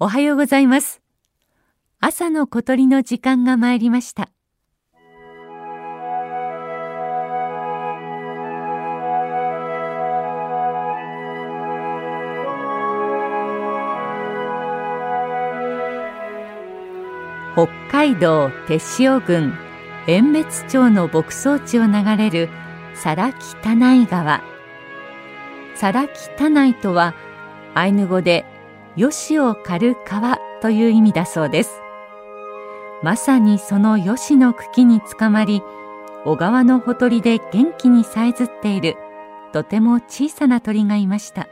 おはようございます。朝の小鳥の時間が参りました。北海道手塩郡遠別町の牧草地を流れる皿木田内川皿木田内とはアイヌ語で吉を刈る川という意味だそうです。まさにその吉の茎につかまり小川のほとりで元気にさえずっているとても小さな鳥がいました。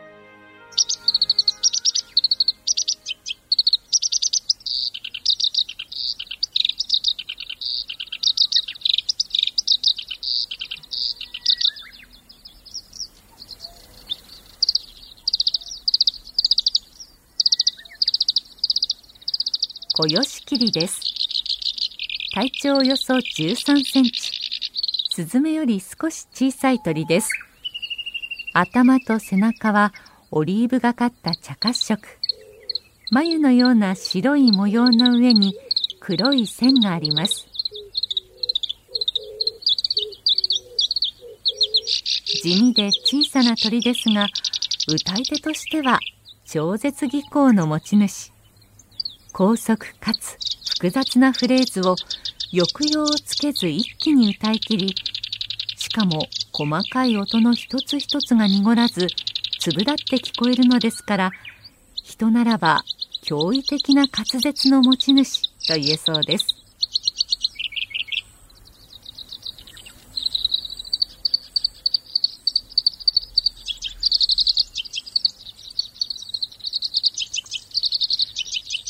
コヨシキリです。体長およそ13センチ。スズメより少し小さい鳥です。頭と背中はオリーブがかった茶褐色。眉のような白い模様の上に黒い線があります。地味で小さな鳥ですが歌い手としては超絶技巧の持ち主。高速かつ複雑なフレーズを抑揚をつけず一気に歌い切りしかも細かい音の一つ一つが濁らず粒立って聞こえるのですから人ならば驚異的な滑舌の持ち主と言えそうです。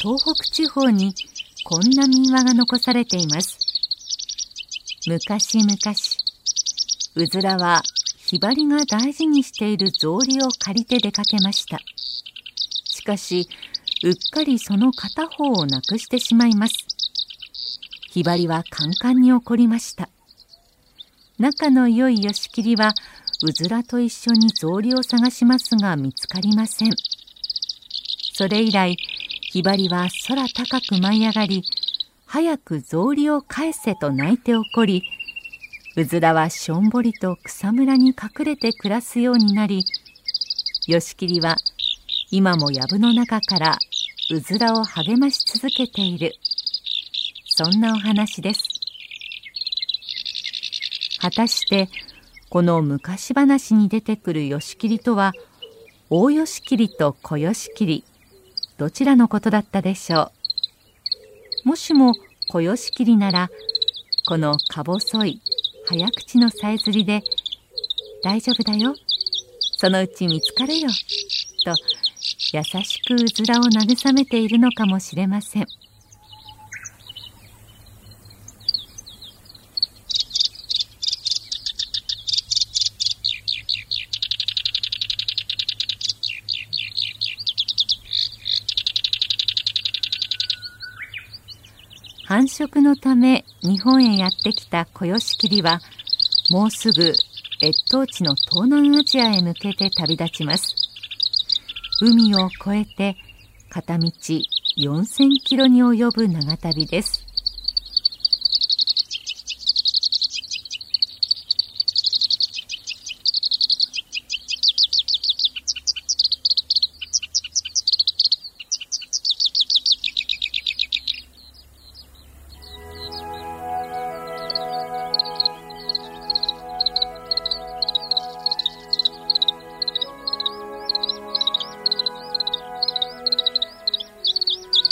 東北地方にこんな民話が残されています。昔々うずらはひばりが大事にしている草履を借りて出かけました。しかしうっかりその片方をなくしてしまいます。ひばりはカンカンに怒りました。仲の良いよしきりはうずらと一緒に草履を探しますが見つかりません。それ以来ひばりは空高く舞い上がり早く草履を返せと泣いて怒りうずらはしょんぼりと草むらに隠れて暮らすようになりよしきりは今も藪の中からうずらを励まし続けている。そんなお話です。果たしてこの昔話に出てくるよしきりとは大よしきりと小よしきりどちらのことだったでしょう。もしも小よしきりならこのか細い早口のさえずりで「大丈夫だよ。そのうち見つかるよ」と優しくうずらを慰めているのかもしれません。繁殖のため日本へやってきたコヨシキリはもうすぐ越冬地の東南アジアへ向けて旅立ちます。海を越えて片道4000キロに及ぶ長旅です。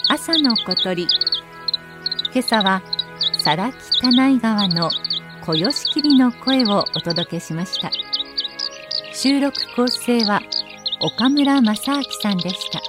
朝の小鳥。今朝は皿木田内川の小よしきりの声をお届けしました。収録構成は岡村正明さんでした。